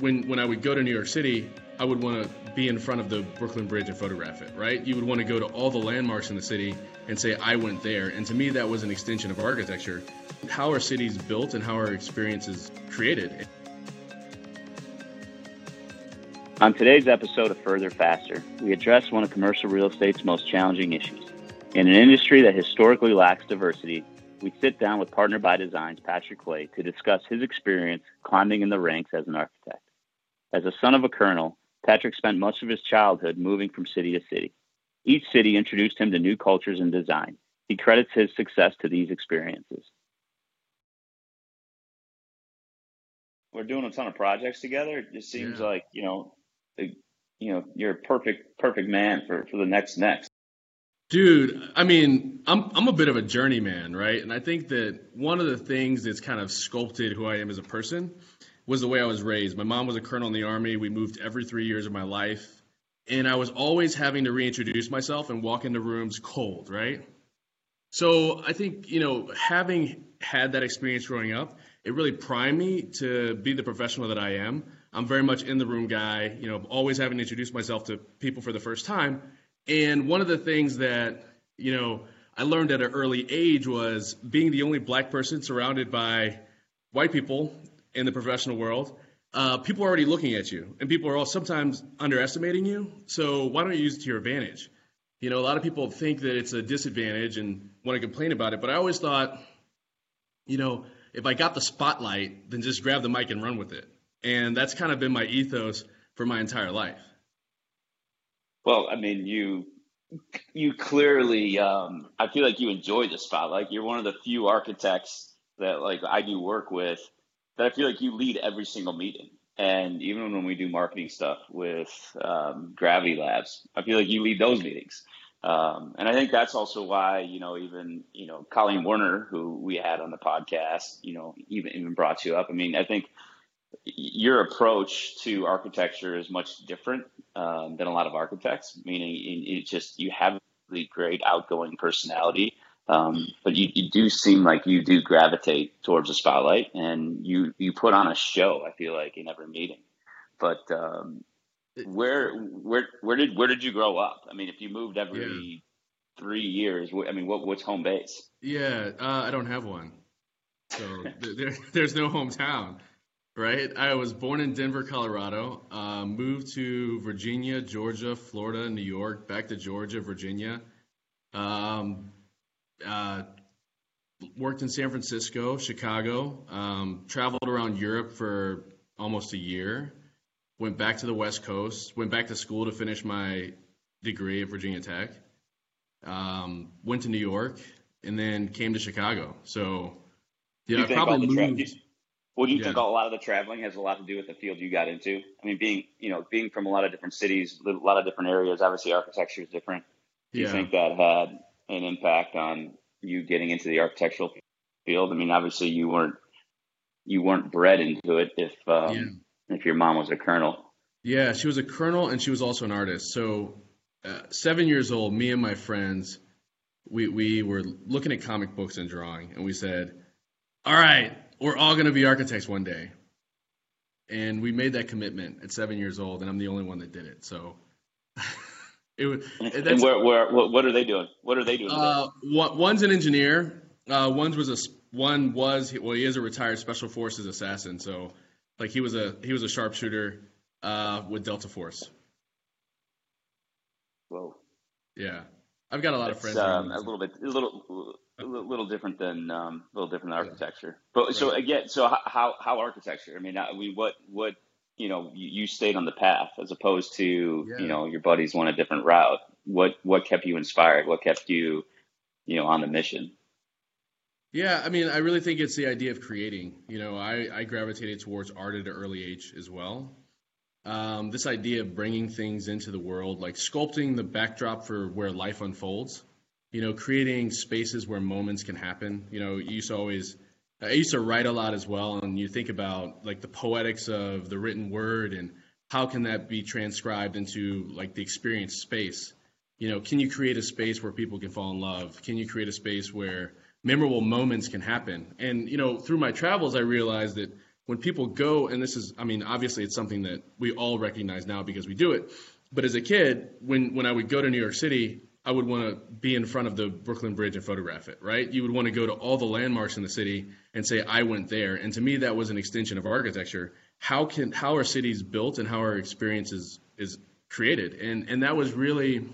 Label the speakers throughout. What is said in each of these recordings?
Speaker 1: when when I would go to New York City, I would want to be in front of the Brooklyn Bridge and photograph it, right? You would want to go to all the landmarks in the city and say, I went there. And to me, that was an extension of architecture. How are cities built and how are experiences created?
Speaker 2: On today's episode of Further Faster, we address one of commercial real estate's most challenging issues. In an industry that historically lacks diversity, we sit down with Partner by Design's Patrick Clay to discuss his experience climbing in the ranks as an architect. As a son of a colonel, Patrick spent much of his childhood moving from city to city. Each city introduced him to new cultures and design. He credits his success to these experiences. We're doing a ton of projects together. It just seems yeah. like, you know, you know, you're a perfect, perfect man for, for the next next.
Speaker 1: Dude, I mean, I'm I'm a bit of a journeyman, right? And I think that one of the things that's kind of sculpted who I am as a person was the way I was raised. My mom was a colonel in the army. We moved every three years of my life. And I was always having to reintroduce myself and walk into rooms cold, right? So I think, you know, having had that experience growing up, it really primed me to be the professional that I am. I'm very much in the room guy, you know, always having to introduce myself to people for the first time. And one of the things that, you know, I learned at an early age was being the only black person surrounded by white people in the professional world, uh, people are already looking at you, and people are all sometimes underestimating you. So why don't you use it to your advantage? You know, a lot of people think that it's a disadvantage and want to complain about it, but I always thought, you know, if I got the spotlight, then just grab the mic and run with it. And that's kind of been my ethos for my entire life.
Speaker 2: Well, I mean, you you clearly, um, I feel like you enjoy the spotlight. You're one of the few architects that like I do work with that I feel like you lead every single meeting. And even when we do marketing stuff with um, Gravity Labs, I feel like you lead those meetings. Um, and I think that's also why, you know, even, you know, Colleen Warner, who we had on the podcast, you know, even, even brought you up. I mean, I think your approach to architecture is much different um, than a lot of architects, meaning it just, you have a really great outgoing personality um, but you, you do seem like you do gravitate towards the spotlight and you, you put on a show, I feel like, in every meeting. But um, where where where did where did you grow up? I mean, if you moved every yeah. three years, I mean, what what's home base?
Speaker 1: Yeah, uh, I don't have one, so there, there's no hometown, right? I was born in Denver, Colorado. Uh, moved to Virginia, Georgia, Florida, New York, back to Georgia, Virginia. Um, uh, worked in San Francisco, Chicago, um, traveled around Europe for almost a year, went back to the West Coast, went back to school to finish my degree at Virginia Tech, um, went to New York, and then came to Chicago. So,
Speaker 2: yeah, I probably moved. Tra- well, do you yeah. think a lot of the traveling has a lot to do with the field you got into? I mean, being you know being from a lot of different cities, a lot of different areas. Obviously, architecture is different. Do you yeah. think that had an impact on you getting into the architectural field? I mean, obviously you weren't you weren't bred into it if um, yeah. if your mom was a colonel.
Speaker 1: Yeah, she was a colonel and she was also an artist. So, uh, seven years old, me and my friends, we we were looking at comic books and drawing, and we said, "All right, we're all going to be architects one day." And we made that commitment at seven years old, and I'm the only one that did it. So.
Speaker 2: It was. And where, where, what are they doing? What are they doing? Uh,
Speaker 1: one's an engineer. Uh, one was a one was well, he is a retired special forces assassin. So, like he was a he was a sharpshooter uh, with Delta Force.
Speaker 2: Whoa.
Speaker 1: Yeah, I've got a lot of friends.
Speaker 2: Um, a little bit, a little, a little different than um, a little different than architecture. But right. so again, so how how architecture? I mean, I mean, what what you know you, you stayed on the path as opposed to yeah. you know your buddies went a different route what what kept you inspired what kept you you know on the mission
Speaker 1: yeah i mean i really think it's the idea of creating you know i i gravitated towards art at an early age as well um, this idea of bringing things into the world like sculpting the backdrop for where life unfolds you know creating spaces where moments can happen you know you used to always I used to write a lot as well, and you think about like the poetics of the written word and how can that be transcribed into like the experience space. You know, can you create a space where people can fall in love? Can you create a space where memorable moments can happen? And you know, through my travels, I realized that when people go, and this is, I mean, obviously it's something that we all recognize now because we do it. But as a kid, when, when I would go to New York City, I would want to be in front of the Brooklyn Bridge and photograph it, right? You would want to go to all the landmarks in the city and say, I went there. And to me, that was an extension of architecture. How can how are cities built and how our experiences is created? And and that was really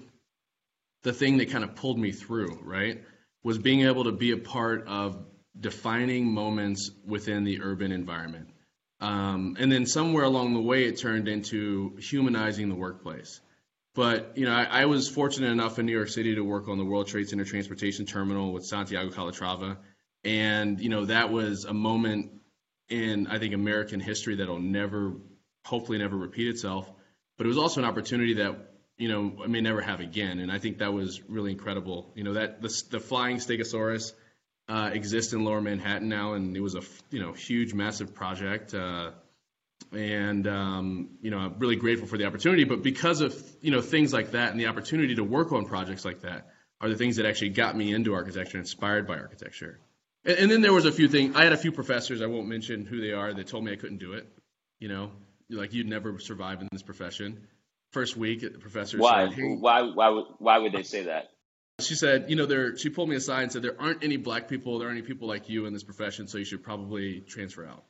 Speaker 1: the thing that kind of pulled me through, right? Was being able to be a part of defining moments within the urban environment. Um, and then somewhere along the way, it turned into humanizing the workplace. But you know, I, I, was fortunate enough in New York City to work on the World Trade Center Transportation Terminal with Santiago Calatrava, and you know that was a moment in I think American history that'll never, hopefully, never repeat itself. But it was also an opportunity that you know I may never have again, and I think that was really incredible. You know that the, the flying Stegosaurus uh, exists in Lower Manhattan now, and it was a you know huge, massive project. Uh, and um, you know, I'm really grateful for the opportunity. But because of you know things like that and the opportunity to work on projects like that are the things that actually got me into architecture, inspired by architecture. And, and then there was a few things. I had a few professors. I won't mention who they are. That told me I couldn't do it. You know, like you'd never survive in this profession. First week, the professor
Speaker 2: why?
Speaker 1: said, hey,
Speaker 2: why? Why would why would they say that?
Speaker 1: She said, you know, there. She pulled me aside and said, there aren't any black people, there aren't any people like you in this profession, so you should probably transfer out.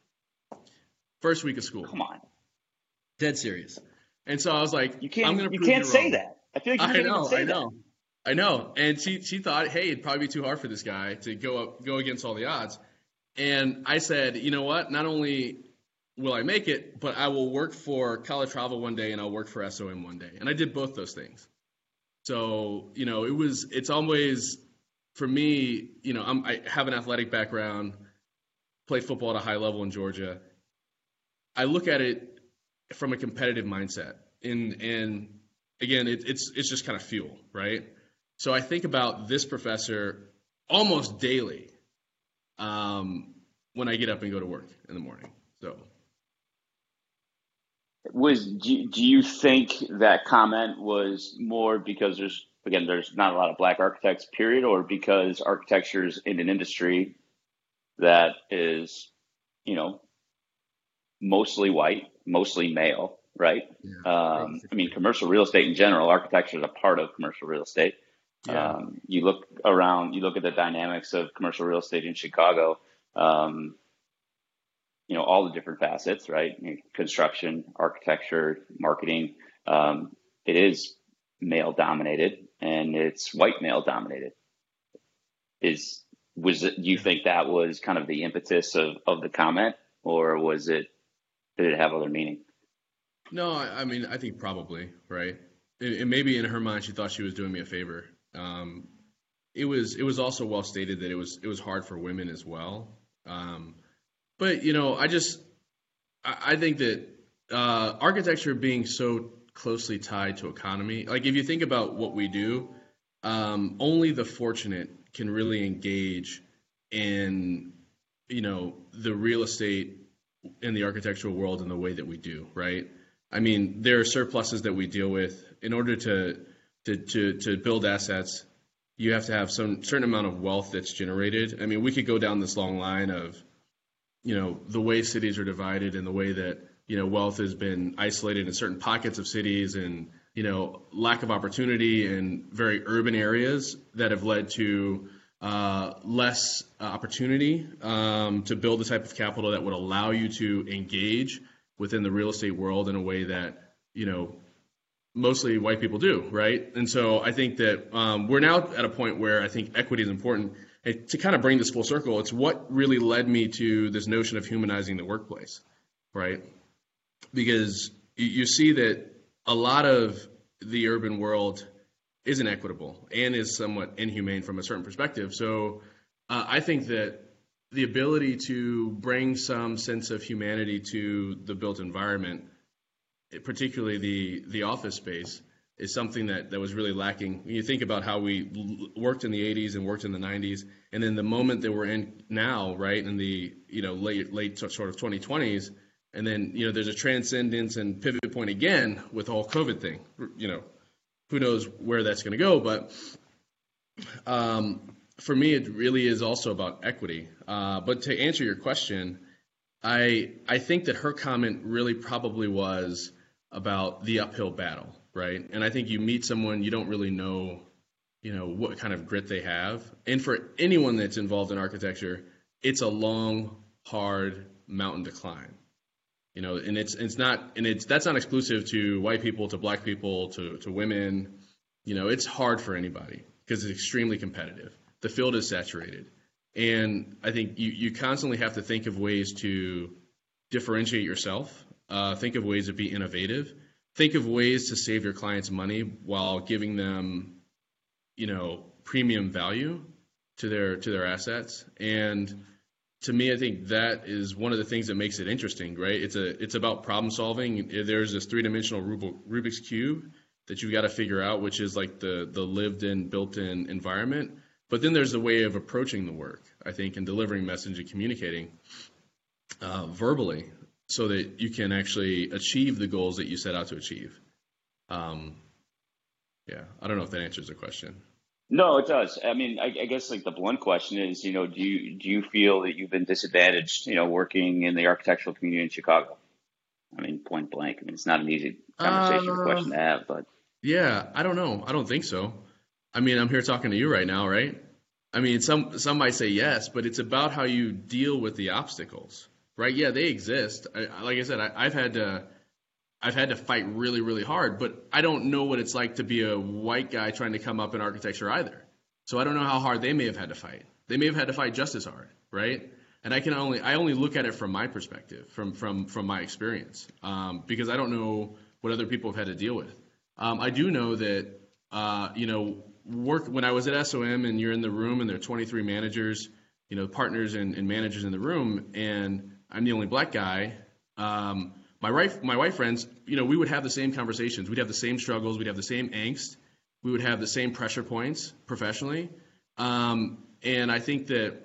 Speaker 1: First week of school.
Speaker 2: Come on.
Speaker 1: Dead serious. And so I was like,
Speaker 2: you can't. You can't
Speaker 1: you
Speaker 2: say
Speaker 1: wrong.
Speaker 2: that. I feel like you
Speaker 1: I
Speaker 2: can't
Speaker 1: know.
Speaker 2: even say
Speaker 1: I know.
Speaker 2: that.
Speaker 1: I know. And she she thought, hey, it'd probably be too hard for this guy to go up go against all the odds. And I said, you know what? Not only will I make it, but I will work for Calatrava one day and I'll work for SOM one day. And I did both those things. So, you know, it was, it's always, for me, you know, I'm, I have an athletic background, played football at a high level in Georgia. I look at it from a competitive mindset. And, and again, it, it's, it's just kind of fuel, right? So I think about this professor almost daily um, when I get up and go to work in the morning. So
Speaker 2: was do, do you think that comment was more because there's again there's not a lot of black architects period or because architecture is in an industry that is you know mostly white mostly male right
Speaker 1: yeah,
Speaker 2: um, i mean commercial real estate in general architecture is a part of commercial real estate
Speaker 1: yeah.
Speaker 2: um, you look around you look at the dynamics of commercial real estate in chicago um, you know all the different facets, right? construction, architecture, marketing. Um, it is male dominated, and it's white male dominated. Is was it, you think that was kind of the impetus of of the comment, or was it did it have other meaning?
Speaker 1: No, I, I mean I think probably right. And, maybe in her mind she thought she was doing me a favor. Um, it was it was also well stated that it was it was hard for women as well. Um, but you know, I just I, think that uh, architecture being so closely tied to economy, like if you think about what we do, um, only the fortunate can really engage in you know the real estate in the architectural world in the way that we do, right? I mean, there are surpluses that we deal with in order to to to, to build assets. You have to have some certain amount of wealth that's generated. I mean, we could go down this long line of you know the way cities are divided and the way that you know wealth has been isolated in certain pockets of cities and you know lack of opportunity in very urban areas that have led to uh, less opportunity um, to build the type of capital that would allow you to engage within the real estate world in a way that you know mostly white people do, right? And so I think that um, we're now at a point where I think equity is important to kind of bring this full circle, it's what really led me to this notion of humanizing the workplace, right? Because you see that a lot of the urban world isn't equitable and is somewhat inhumane from a certain perspective. So uh, I think that the ability to bring some sense of humanity to the built environment, particularly the the office space, is something that, that was really lacking. When you think about how we l- worked in the 80s and worked in the 90s, and then the moment that we're in now, right, in the you know late late sort of 2020s, and then you know there's a transcendence and pivot point again with the whole COVID thing. You know, who knows where that's going to go, but um, for me, it really is also about equity. Uh, but to answer your question, I I think that her comment really probably was about the uphill battle, right? And I think you meet someone you don't really know, you know, what kind of grit they have. And for anyone that's involved in architecture, it's a long, hard mountain to climb. You know, and it's it's not and it's that's not exclusive to white people, to black people, to to women. You know, it's hard for anybody because it's extremely competitive. The field is saturated. And I think you, you constantly have to think of ways to differentiate yourself, uh, think of ways to be innovative, think of ways to save your clients money while giving them, you know, premium value to their to their assets. And to me, I think that is one of the things that makes it interesting, right? It's a it's about problem solving. There's this three dimensional Rubik's cube that you've got to figure out, which is like the the lived in, built in environment. But then there's a way of approaching the work, I think, and delivering message and communicating uh, verbally so that you can actually achieve the goals that you set out to achieve. Um, yeah, I don't know if that answers the question.
Speaker 2: No, it does. I mean, I, I, guess like the blunt question is, you know, do you do you feel that you've been disadvantaged, you know, working in the architectural community in Chicago? I mean, point blank. I mean, it's not an easy conversation uh, question to have, but
Speaker 1: yeah, I don't know. I don't think so. I mean, I'm here talking to you right now, right? I mean, some some might say yes, but it's about how you deal with the obstacles, right? Yeah, they exist. I, like I said, I, I've had to I've had to fight really, really hard, but I don't know what it's like to be a white guy trying to come up in architecture either. So I don't know how hard they may have had to fight. They may have had to fight just as hard, right? And I can only I only look at it from my perspective, from from from my experience, um, because I don't know what other people have had to deal with. Um, I do know that uh, you know work when I was at SOM and you're in the room and there are 23 managers, you know, partners and, and managers in the room, and I'm the only black guy. Um, my wife, my white friends, you know, we would have the same conversations. We'd have the same struggles. We'd have the same angst. We would have the same pressure points professionally. Um, and I think that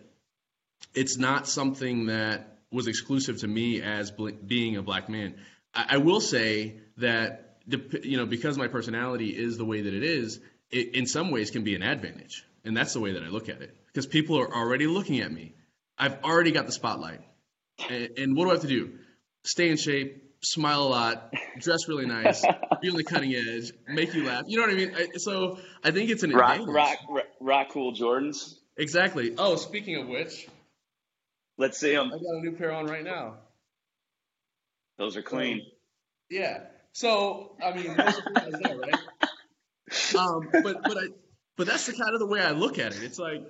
Speaker 1: it's not something that was exclusive to me as bl- being a black man. I, I will say that you know, because my personality is the way that it is, it in some ways can be an advantage. And that's the way that I look at it. Because people are already looking at me. I've already got the spotlight. And, and what do I have to do? Stay in shape, smile a lot, dress really nice, be on the cutting edge, make you laugh. You know what I mean? I, so I think it's an
Speaker 2: rock,
Speaker 1: advantage.
Speaker 2: Rock, rock, rock cool Jordans.
Speaker 1: Exactly. Oh, speaking of which,
Speaker 2: let's see them.
Speaker 1: I got a new pair on right now.
Speaker 2: Those are clean.
Speaker 1: So, yeah. So I mean, there, right? Um, but but I but that's the kind of the way I look at it. It's like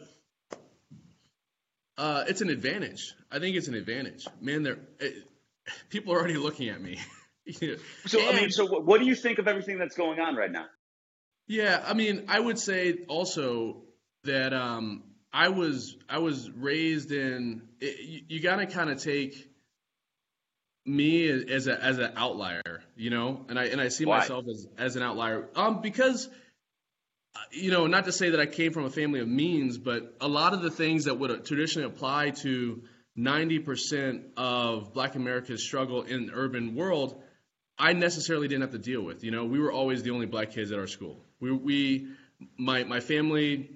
Speaker 1: uh, it's an advantage. I think it's an advantage. Man, they're it, people are already looking at me.
Speaker 2: so and, I mean, so what do you think of everything that's going on right now?
Speaker 1: Yeah, I mean, I would say also that um, I was I was raised in. It, you, you got to kind of take me as a as an outlier, you know, and I and I see
Speaker 2: Why?
Speaker 1: myself as as an outlier. Um, because you know, not to say that I came from a family of means, but a lot of the things that would traditionally apply to 90% of Black America's struggle in the urban world, I necessarily didn't have to deal with. You know, we were always the only black kids at our school. We, we my my family,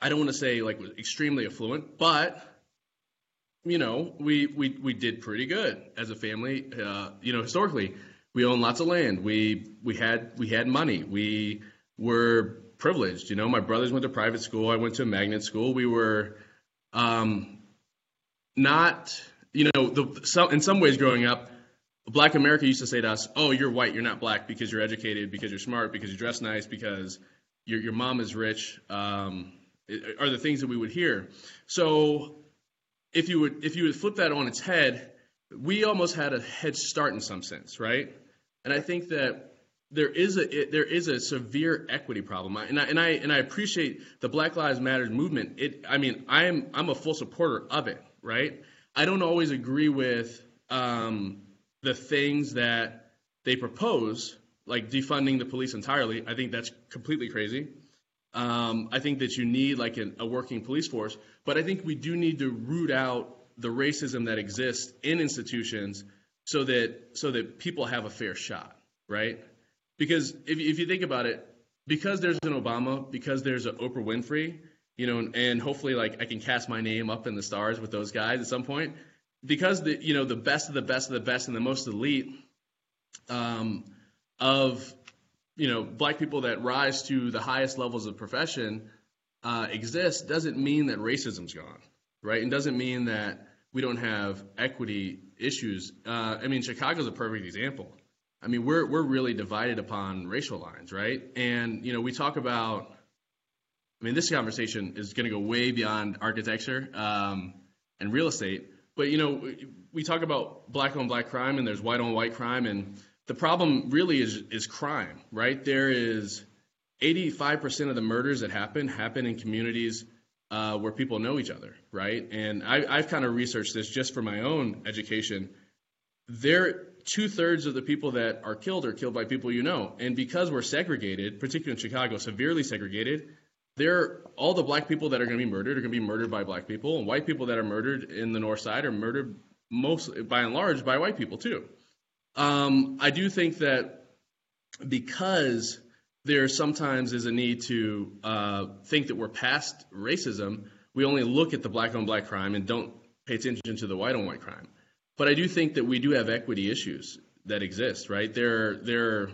Speaker 1: I don't want to say like was extremely affluent, but you know, we, we, we did pretty good as a family. Uh, you know, historically, we owned lots of land. We, we had, we had money. We were privileged. You know, my brothers went to private school. I went to a magnet school. We were, um, not, you know, the, some, in some ways growing up, Black America used to say to us, "Oh, you're white. You're not black because you're educated, because you're smart, because you dress nice, because your your mom is rich." Um, are the things that we would hear. So if you would if you would flip that on its head, we almost had a head start in some sense, right? And I think that there is a it, there is a severe equity problem, and I and I and I appreciate the Black Lives Matter movement. It, I mean, I'm I'm a full supporter of it, right? I don't always agree with um, the things that they propose, like defunding the police entirely. I think that's completely crazy. Um, I think that you need like an, a working police force, but I think we do need to root out the racism that exists in institutions so that so that people have a fair shot, right? Because if if you think about it, because there's an Obama, because there's an Oprah Winfrey, you know, and, hopefully like I can cast my name up in the stars with those guys at some point. because the you know the best of the best of the best and the most elite um, of you know black people that rise to the highest levels of profession uh, exist doesn't mean that racism's gone, right? And doesn't mean that we don't have equity issues. Uh, I mean, Chicago's a perfect example. I mean, we're we're really divided upon racial lines, right? And you know, we talk about. I mean, this conversation is going to go way beyond architecture um, and real estate. But you know, we talk about black on black crime, and there's white on white crime, and the problem really is is crime, right? There is 85% of the murders that happen happen in communities uh, where people know each other, right? And I, have kind of researched this just for my own education. There, two thirds of the people that are killed are killed by people you know, and because we're segregated, particularly in Chicago, severely segregated, there all the black people that are going to be murdered are going to be murdered by black people, and white people that are murdered in the north side are murdered most by and large by white people too. Um, I do think that because there sometimes is a need to uh, think that we're past racism, we only look at the black on black crime and don't pay attention to the white on white crime. But I do think that we do have equity issues that exist, right? There, there,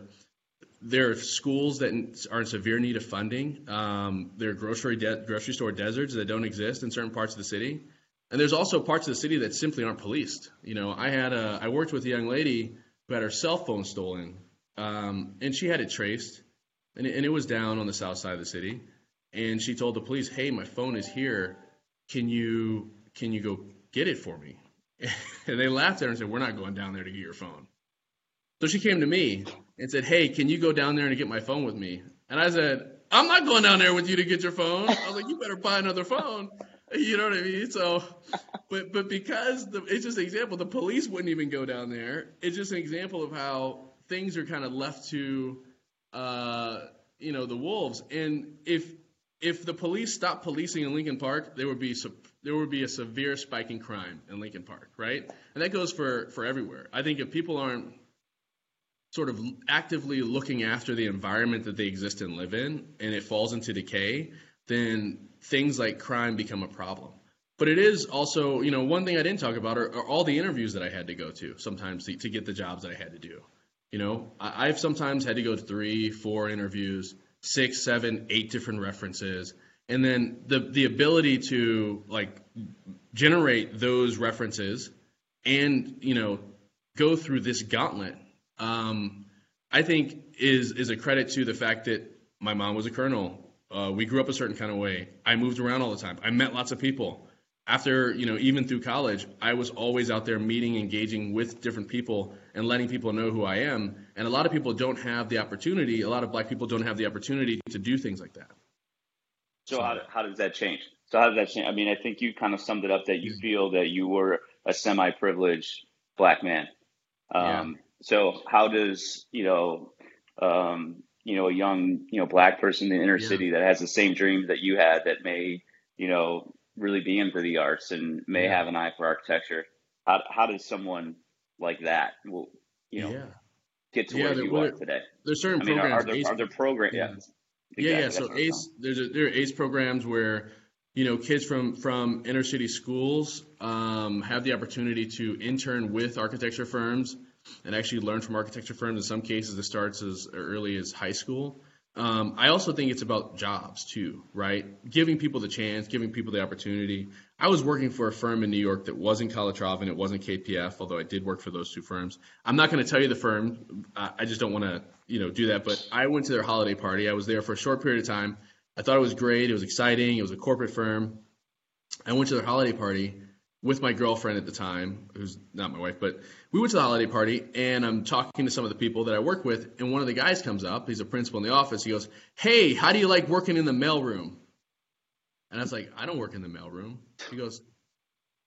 Speaker 1: there are schools that are in severe need of funding. Um, there are grocery de- grocery store deserts that don't exist in certain parts of the city, and there's also parts of the city that simply aren't policed. You know, I had a I worked with a young lady who had her cell phone stolen, um, and she had it traced, and it, and it was down on the south side of the city. And she told the police, "Hey, my phone is here. Can you can you go get it for me?" and they laughed at her and said, "We're not going down there to get your phone." So she came to me and said, "Hey, can you go down there and get my phone with me?" And I said, "I'm not going down there with you to get your phone." I was like, "You better buy another phone." You know what I mean? So, but but because the, it's just an example, the police wouldn't even go down there. It's just an example of how things are kind of left to, uh, you know, the wolves. And if if the police stopped policing in Lincoln Park, there would be there would be a severe spike in crime in Lincoln Park, right? And that goes for for everywhere. I think if people aren't sort of actively looking after the environment that they exist and live in, and it falls into decay, then things like crime become a problem. But it is also, you know, one thing I didn't talk about are, are all the interviews that I had to go to sometimes to, to, get the jobs that I had to do. You know, I, I've sometimes had to go to three, four interviews, six, seven, eight different references, and then the the ability to like generate those references and you know go through this gauntlet. Um, I think is is a credit to the fact that my mom was a colonel uh, we grew up a certain kind of way. I moved around all the time. I met lots of people. After, you know, even through college, I was always out there meeting, engaging with different people and letting people know who I am. And a lot of people don't have the opportunity, a lot of black people don't have the opportunity to do things like that.
Speaker 2: So, so how, how does that change? So how does that change? I mean, I think you kind of summed it up that you feel that you were a semi-privileged black man. Um, yeah. So how does, you know, um, you know, a young, you know, black person in the inner yeah. city that has the same dreams that you had that may, you know, really be into the arts and may yeah. have an eye for architecture. How, how does someone like that, well, you know, yeah. get to where you are today?
Speaker 1: There's certain I mean, programs.
Speaker 2: Are, are there, are there programs?
Speaker 1: Yeah. Exactly, yeah, yeah. So ACE, there's a, there are ACE programs where you know kids from from inner city schools um, have the opportunity to intern with architecture firms and actually learn from architecture firms. In some cases, it starts as early as high school. Um, I also think it's about jobs too, right? Giving people the chance, giving people the opportunity. I was working for a firm in New York that wasn't Calatrava and it wasn't KPF, although I did work for those two firms. I'm not going to tell you the firm. I just don't want to, you know, do that. But I went to their holiday party. I was there for a short period of time. I thought it was great. It was exciting. It was a corporate firm. I went to their holiday party with my girlfriend at the time, who's not my wife, but we went to the holiday party and I'm talking to some of the people that I work with, and one of the guys comes up. He's a principal in the office. He goes, "Hey, how do you like working in the mailroom?" And I was like, "I don't work in the mailroom." He goes,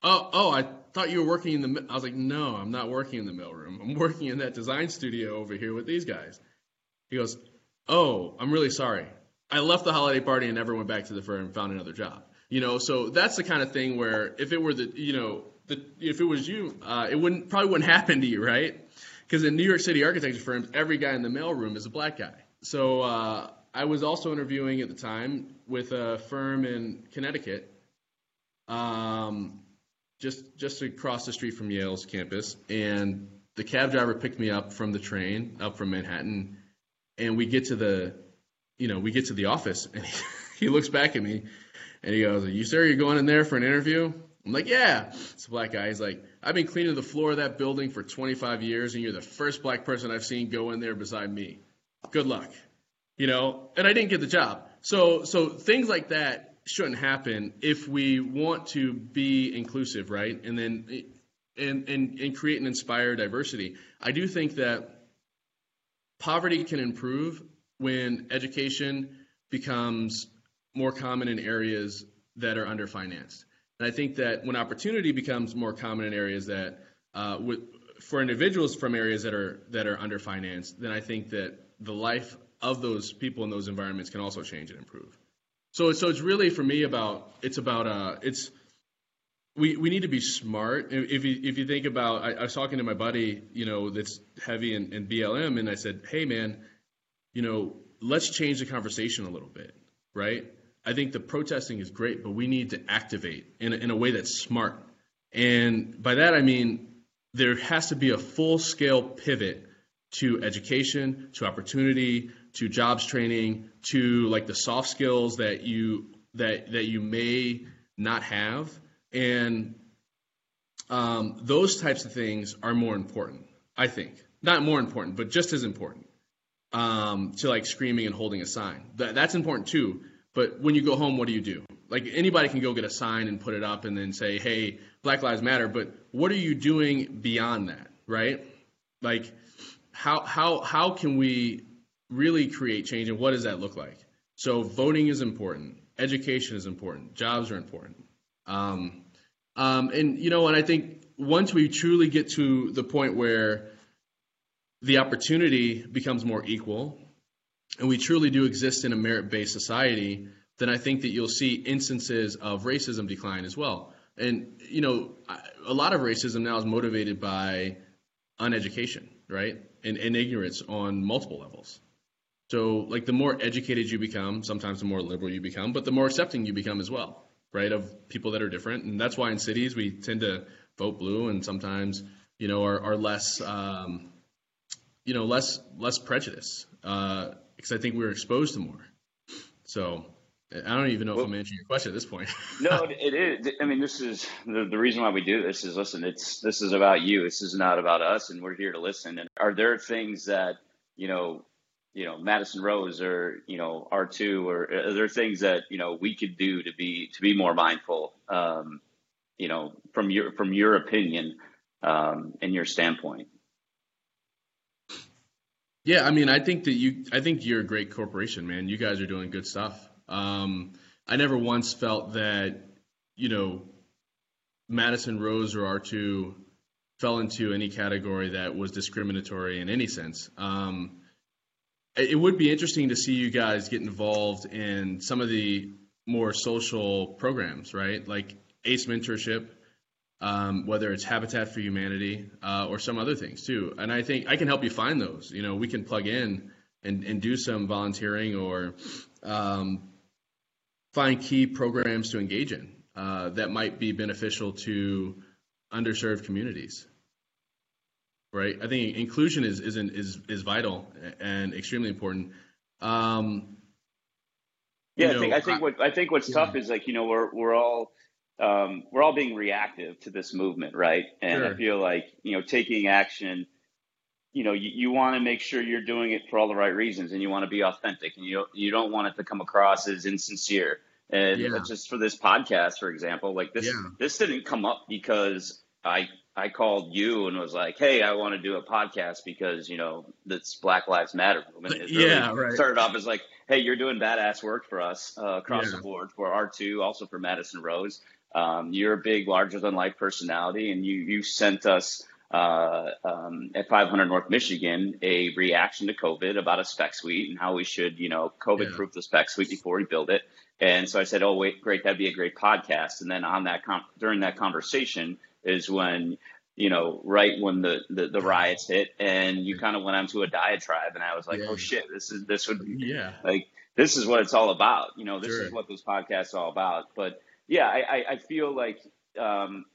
Speaker 1: "Oh, oh, I thought you were working in the." I was like, "No, I'm not working in the mailroom. I'm working in that design studio over here with these guys." He goes, "Oh, I'm really sorry. I left the holiday party and never went back to the firm and found another job." You know, so that's the kind of thing where if it were the, you know, the, if it was you, uh, it wouldn't probably wouldn't happen to you, right? Because in New York City architecture firms, every guy in the mailroom is a black guy. So uh, I was also interviewing at the time with a firm in Connecticut, um, just just across the street from Yale's campus, and the cab driver picked me up from the train up from Manhattan, and we get to the, you know, we get to the office, and he, he looks back at me, and he goes, "You sir, you're going in there for an interview?" I'm like, "Yeah." It's a black guy. He's like, "I've been cleaning the floor of that building for 25 years, and you're the first black person I've seen go in there beside me. Good luck." You know, and I didn't get the job. So so things like that shouldn't happen if we want to be inclusive, right? And then and and, and create and inspire diversity. I do think that poverty can improve when education becomes more common in areas that are underfinanced. And I think that when opportunity becomes more common in areas that uh, with, for individuals from areas that are that are underfinanced, then I think that the life of those people in those environments can also change and improve. So so it's really for me about it's about uh it's we, we need to be smart. If you if you think about, I, I was talking to my buddy, you know, that's heavy in, in BLM, and I said, hey man, you know, let's change the conversation a little bit, right? I think the protesting is great, but we need to activate in a, in a way that's smart. And by that I mean there has to be a full scale pivot to education, to opportunity, to jobs training, to like the soft skills that you that that you may not have, and um, those types of things are more important. I think not more important, but just as important um, to like screaming and holding a sign. That, that's important too. But when you go home, what do you do? Like anybody can go get a sign and put it up and then say, "Hey, Black Lives Matter." But what are you doing beyond that, right? Like how how how can we really create change and what does that look like? So voting is important, education is important, jobs are important, um, um, and you know, and I think once we truly get to the point where the opportunity becomes more equal, and we truly do exist in a merit-based society, then I think that you'll see instances of racism decline as well. And you know, a lot of racism now is motivated by uneducation, right? and, and ignorance on multiple levels. So, like, the more educated you become, sometimes the more liberal you become, but the more accepting you become as well, right, of people that are different. And that's why in cities we tend to vote blue and sometimes, you know, are, are less, um, you know, less less prejudice because I think we're exposed to more. So, I don't even know well, if I'm answering your question at this point.
Speaker 2: no, it is. I mean, this is the, the reason why we do this is listen, it's this is about you. This is not about us, and we're here to listen. And are there things that you know, you know, Madison Rose or you know R two, or are there things that you know we could do to be to be more mindful? Um, you know, from your from your opinion um, and your standpoint.
Speaker 1: Yeah, I mean, I think that you, I think you're a great corporation, man. You guys are doing good stuff. Um, I never once felt that, you know, Madison Rose or R2 fell into any category that was discriminatory in any sense. Um, it would be interesting to see you guys get involved in some of the more social programs, right? Like ACE mentorship, um, whether it's Habitat for Humanity uh, or some other things too. And I think I can help you find those. You know, we can plug in and, and do some volunteering or um, find key programs to engage in uh, that might be beneficial to underserved communities. Right, I think inclusion is is is is vital and extremely important. Um,
Speaker 2: yeah, you know, I think I think what I think what's yeah. tough is like you know we're we're all um, we're all being reactive to this movement, right? And sure. I feel like you know taking action you know you, you want to make sure you're doing it for all the right reasons and you want to be authentic and you don't, you don't want it to come across as insincere and yeah. just for this podcast, for example, like this, yeah. this didn't come up because I, I called you and was like, Hey, I want to do a podcast because, you know, this Black Lives Matter movement is really yeah, right. started off as like, Hey, you're doing badass work for us uh, across yeah. the board for R2, also for Madison Rose. Um, you're a big, larger than life personality and you, you sent us, uh, um, at 500 North Michigan a reaction to COVID about a spec suite and how we should, you know, COVID proof the spec suite before we build it. And so I said, "Oh, wait, great, that'd be a great podcast." And then on that com- during that conversation is when you know, right when the, the, the riots hit and you kind of went onto a diatribe and I was like, yeah. oh shit, this is, this would, yeah, like, this is what it's all about. You know, this sure. is what this podcast is all about. But yeah, I, I, I feel like, um,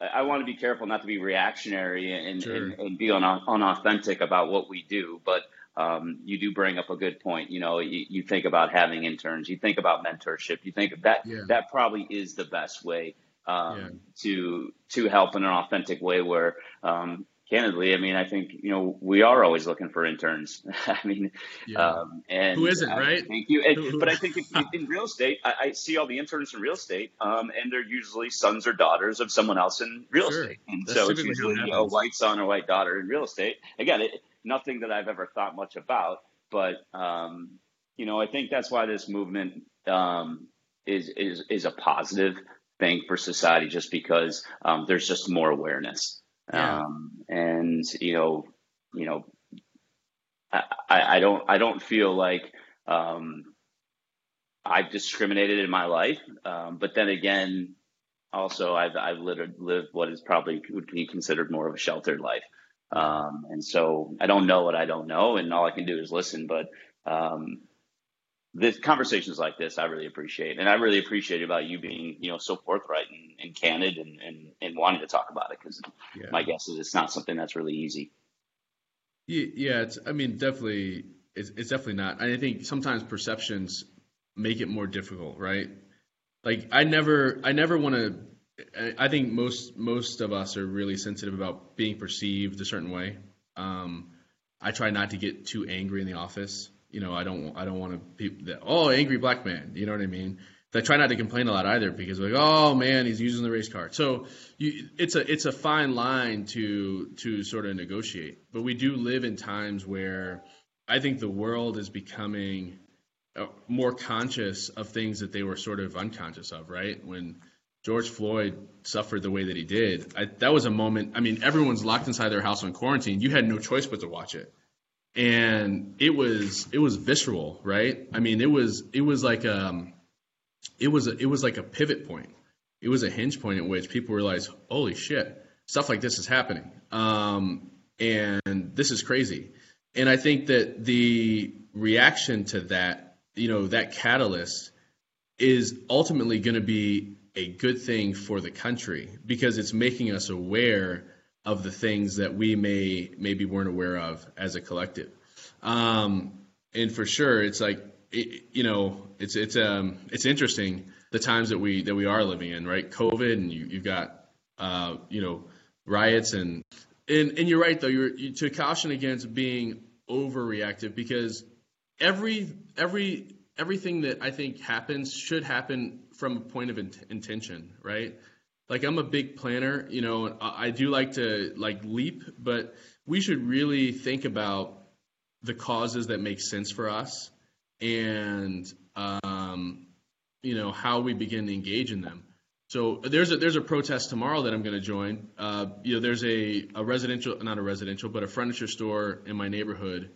Speaker 2: I want to be careful not to be reactionary and,
Speaker 1: Sure.
Speaker 2: and, and be un, unauthentic about what we do. But um, you do bring up a good point. You know, you, you think about having interns, you think about mentorship, you think that
Speaker 1: Yeah.
Speaker 2: that probably is the best way um,
Speaker 1: Yeah.
Speaker 2: to to help in an authentic way. Where um, candidly, I mean, I think you know we are always looking for interns. I mean,
Speaker 1: Yeah.
Speaker 2: um, and
Speaker 1: Who isn't,
Speaker 2: I
Speaker 1: right?
Speaker 2: Thank you. And, but I think if, in real estate, I, I see all the interns in real estate, um, and they're usually sons or daughters of someone else in real
Speaker 1: Sure.
Speaker 2: estate. And
Speaker 1: That's
Speaker 2: so it's
Speaker 1: typically how it
Speaker 2: usually a white son or white daughter in real estate. Again, it, nothing that I've ever thought much about, but um, you know, I think that's why this movement um, is is is a positive thing for society, just because um, there's just more awareness.
Speaker 1: Yeah.
Speaker 2: Um, and you know, you know, I, I I don't I don't feel like um, I've discriminated in my life, um, but then again, also I've I've lived lived what is probably would be considered more of a sheltered life, um, and so I don't know what I don't know, and all I can do is listen. But um, this conversations like this, I really appreciate, and I really appreciate about you being you know so forthright and, and candid and, and and wanting to talk about it because
Speaker 1: Yeah.
Speaker 2: my guess is it's not something that's really easy.
Speaker 1: Ye- Yeah, it's. I mean, definitely, it's, it's definitely not. I think sometimes perceptions make it more difficult, right? Like I never, I never want to. I think most most of us are really sensitive about being perceived a certain way. Um, I try not to get too angry in the office. You know, I don't, I don't want to be that. Oh, angry black man. You know what I mean? I try not to complain a lot either because like, oh man, he's using the race card. So you, it's a it's a fine line to to sort of negotiate. But we do live in times where I think the world is becoming uh, more conscious of things that they were sort of unconscious of. Right when George Floyd suffered the way that he did, I, that was a moment. I mean, everyone's locked inside their house on quarantine. You had no choice but to watch it and it was it was visceral, right? I mean, it was it was like um, it was a, it was like a pivot point. It was a hinge point at which people realized, holy shit, stuff like this is happening, um, and this is crazy. And I think that the reaction to that, you know, that catalyst is ultimately going to be a good thing for the country because it's making us aware of the things that we may maybe weren't aware of as a collective. Um, and for sure, it's like it, you know, it's it's um it's interesting the times that we that we are living in, right? COVID, and you, you've got uh, you know riots and and and you're right though. You're you, to caution against being overreactive because every every everything that I think happens should happen from a point of int- intention, right? Like I'm a big planner, you know, I do like to like leap, but we should really think about the causes that make sense for us and um, you know how we begin to engage in them. So there's a there's a protest tomorrow that I'm going to join. Uh, you know, there's a, a residential, not a residential, but a furniture store in my neighborhood.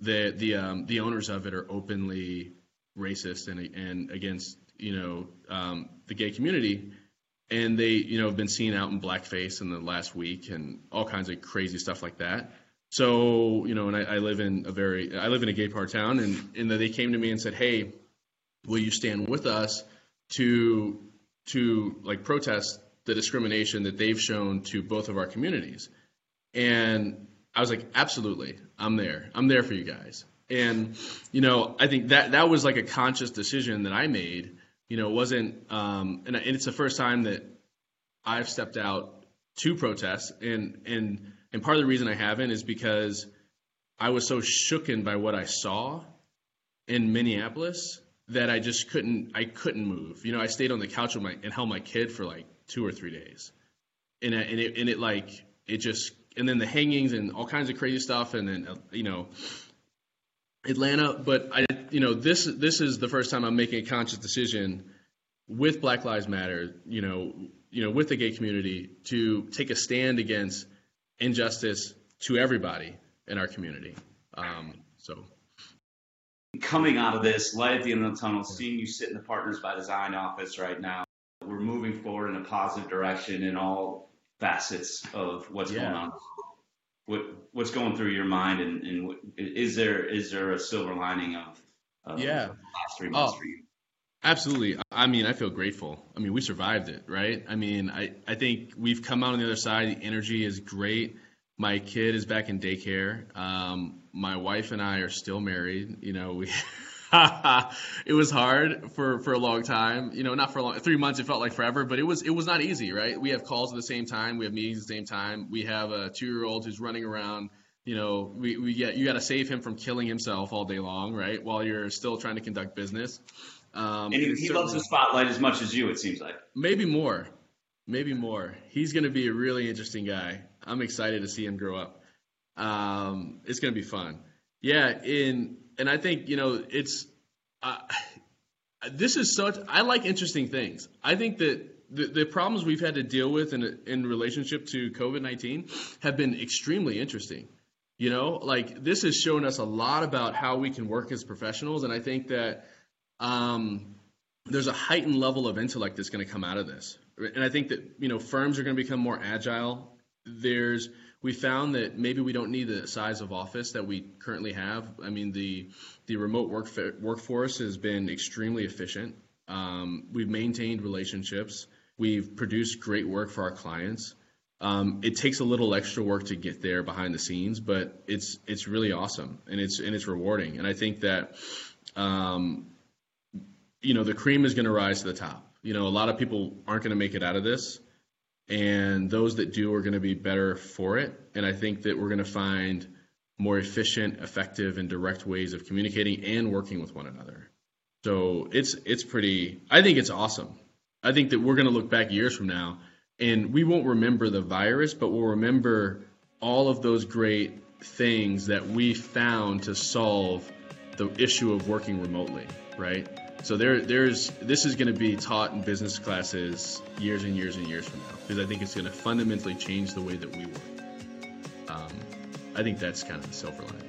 Speaker 1: The the um, the owners of it are openly racist and and against you know um, the gay community, and they you know have been seen out in blackface in the last week and all kinds of crazy stuff like that. So you know, and I, I live in a very I live in a gay part town, and and they came to me and said, hey, will you stand with us to to like protest the discrimination that they've shown to both of our communities? And i was like absolutely. I'm there. I'm there for you guys. And you know i think that that was like a conscious decision that i made you know it wasn't um and, and it's the first time that i've stepped out to protest and and and part of the reason i haven't is because i was so shooken by what i saw in minneapolis that I just couldn't I couldn't move. You know, I stayed on the couch with my and held my kid for like two or three days, and I- and it and it like it just and then the hangings and all kinds of crazy stuff, and then uh, you know Atlanta. But I you know this this is the first time I'm making a conscious decision with Black Lives Matter. You know you know with the gay community to take a stand against injustice to everybody in our community. Um, so.
Speaker 3: coming out of this, light at the end of the tunnel, seeing you sit in the Partners by Design office right now, we're moving forward in a positive direction in all facets of what's
Speaker 1: Yeah.
Speaker 3: going on. What what's going through your mind, and, and what, is there is there a silver lining of, of
Speaker 1: Yeah.
Speaker 3: last three months
Speaker 1: Oh.
Speaker 3: for you?
Speaker 1: Absolutely. I mean, I feel grateful. I mean, we survived it, right? I mean, I, I think we've come out on the other side. The energy is great. My kid is back in daycare. Um, my wife and I are still married. You know, we it was hard for for a long time. You know, not for a long three months. It felt like forever, but it was it was not easy, right? We have calls at the same time. We have meetings at the same time. We have a two year old who's running around. You know, we, we get you got to save him from killing himself all day long, right? While you're still trying to conduct business.
Speaker 3: Um, and he, he loves the spotlight as much as you. It seems like
Speaker 1: maybe more, maybe more. He's going to be a really interesting guy. I'm excited to see him grow up. Um, it's going to be fun. Yeah, in and I think you know it's uh, this is such. I like interesting things. I think that the, the problems we've had to deal with in in relationship to COVID nineteen have been extremely interesting. You know, like this has shown us a lot about how we can work as professionals, and I think that um, there's a heightened level of intellect that's going to come out of this. And I think that you know firms are going to become more agile. There's we found that maybe we don't need the size of office that we currently have. I mean, the the remote work workforce has been extremely efficient. Um, we've maintained relationships. We've produced great work for our clients. Um, it takes a little extra work to get there behind the scenes, but it's it's really awesome and it's and it's rewarding. And I think that um, you know the cream is going to rise to the top. You know, a lot of people aren't going to make it out of this and those that do are going to be better for it. And I think that we're going to find more efficient, effective, and direct ways of communicating and working with one another. So it's it's pretty. I think it's awesome. I think that we're going to look back years from now, and we won't remember the virus, but we'll remember all of those great things that we found to solve the issue of working remotely, right? So there, there's this is going to be taught in business classes years and years and years from now because I think it's going to fundamentally change the way that we work. Um, I think that's kind of the silver lining.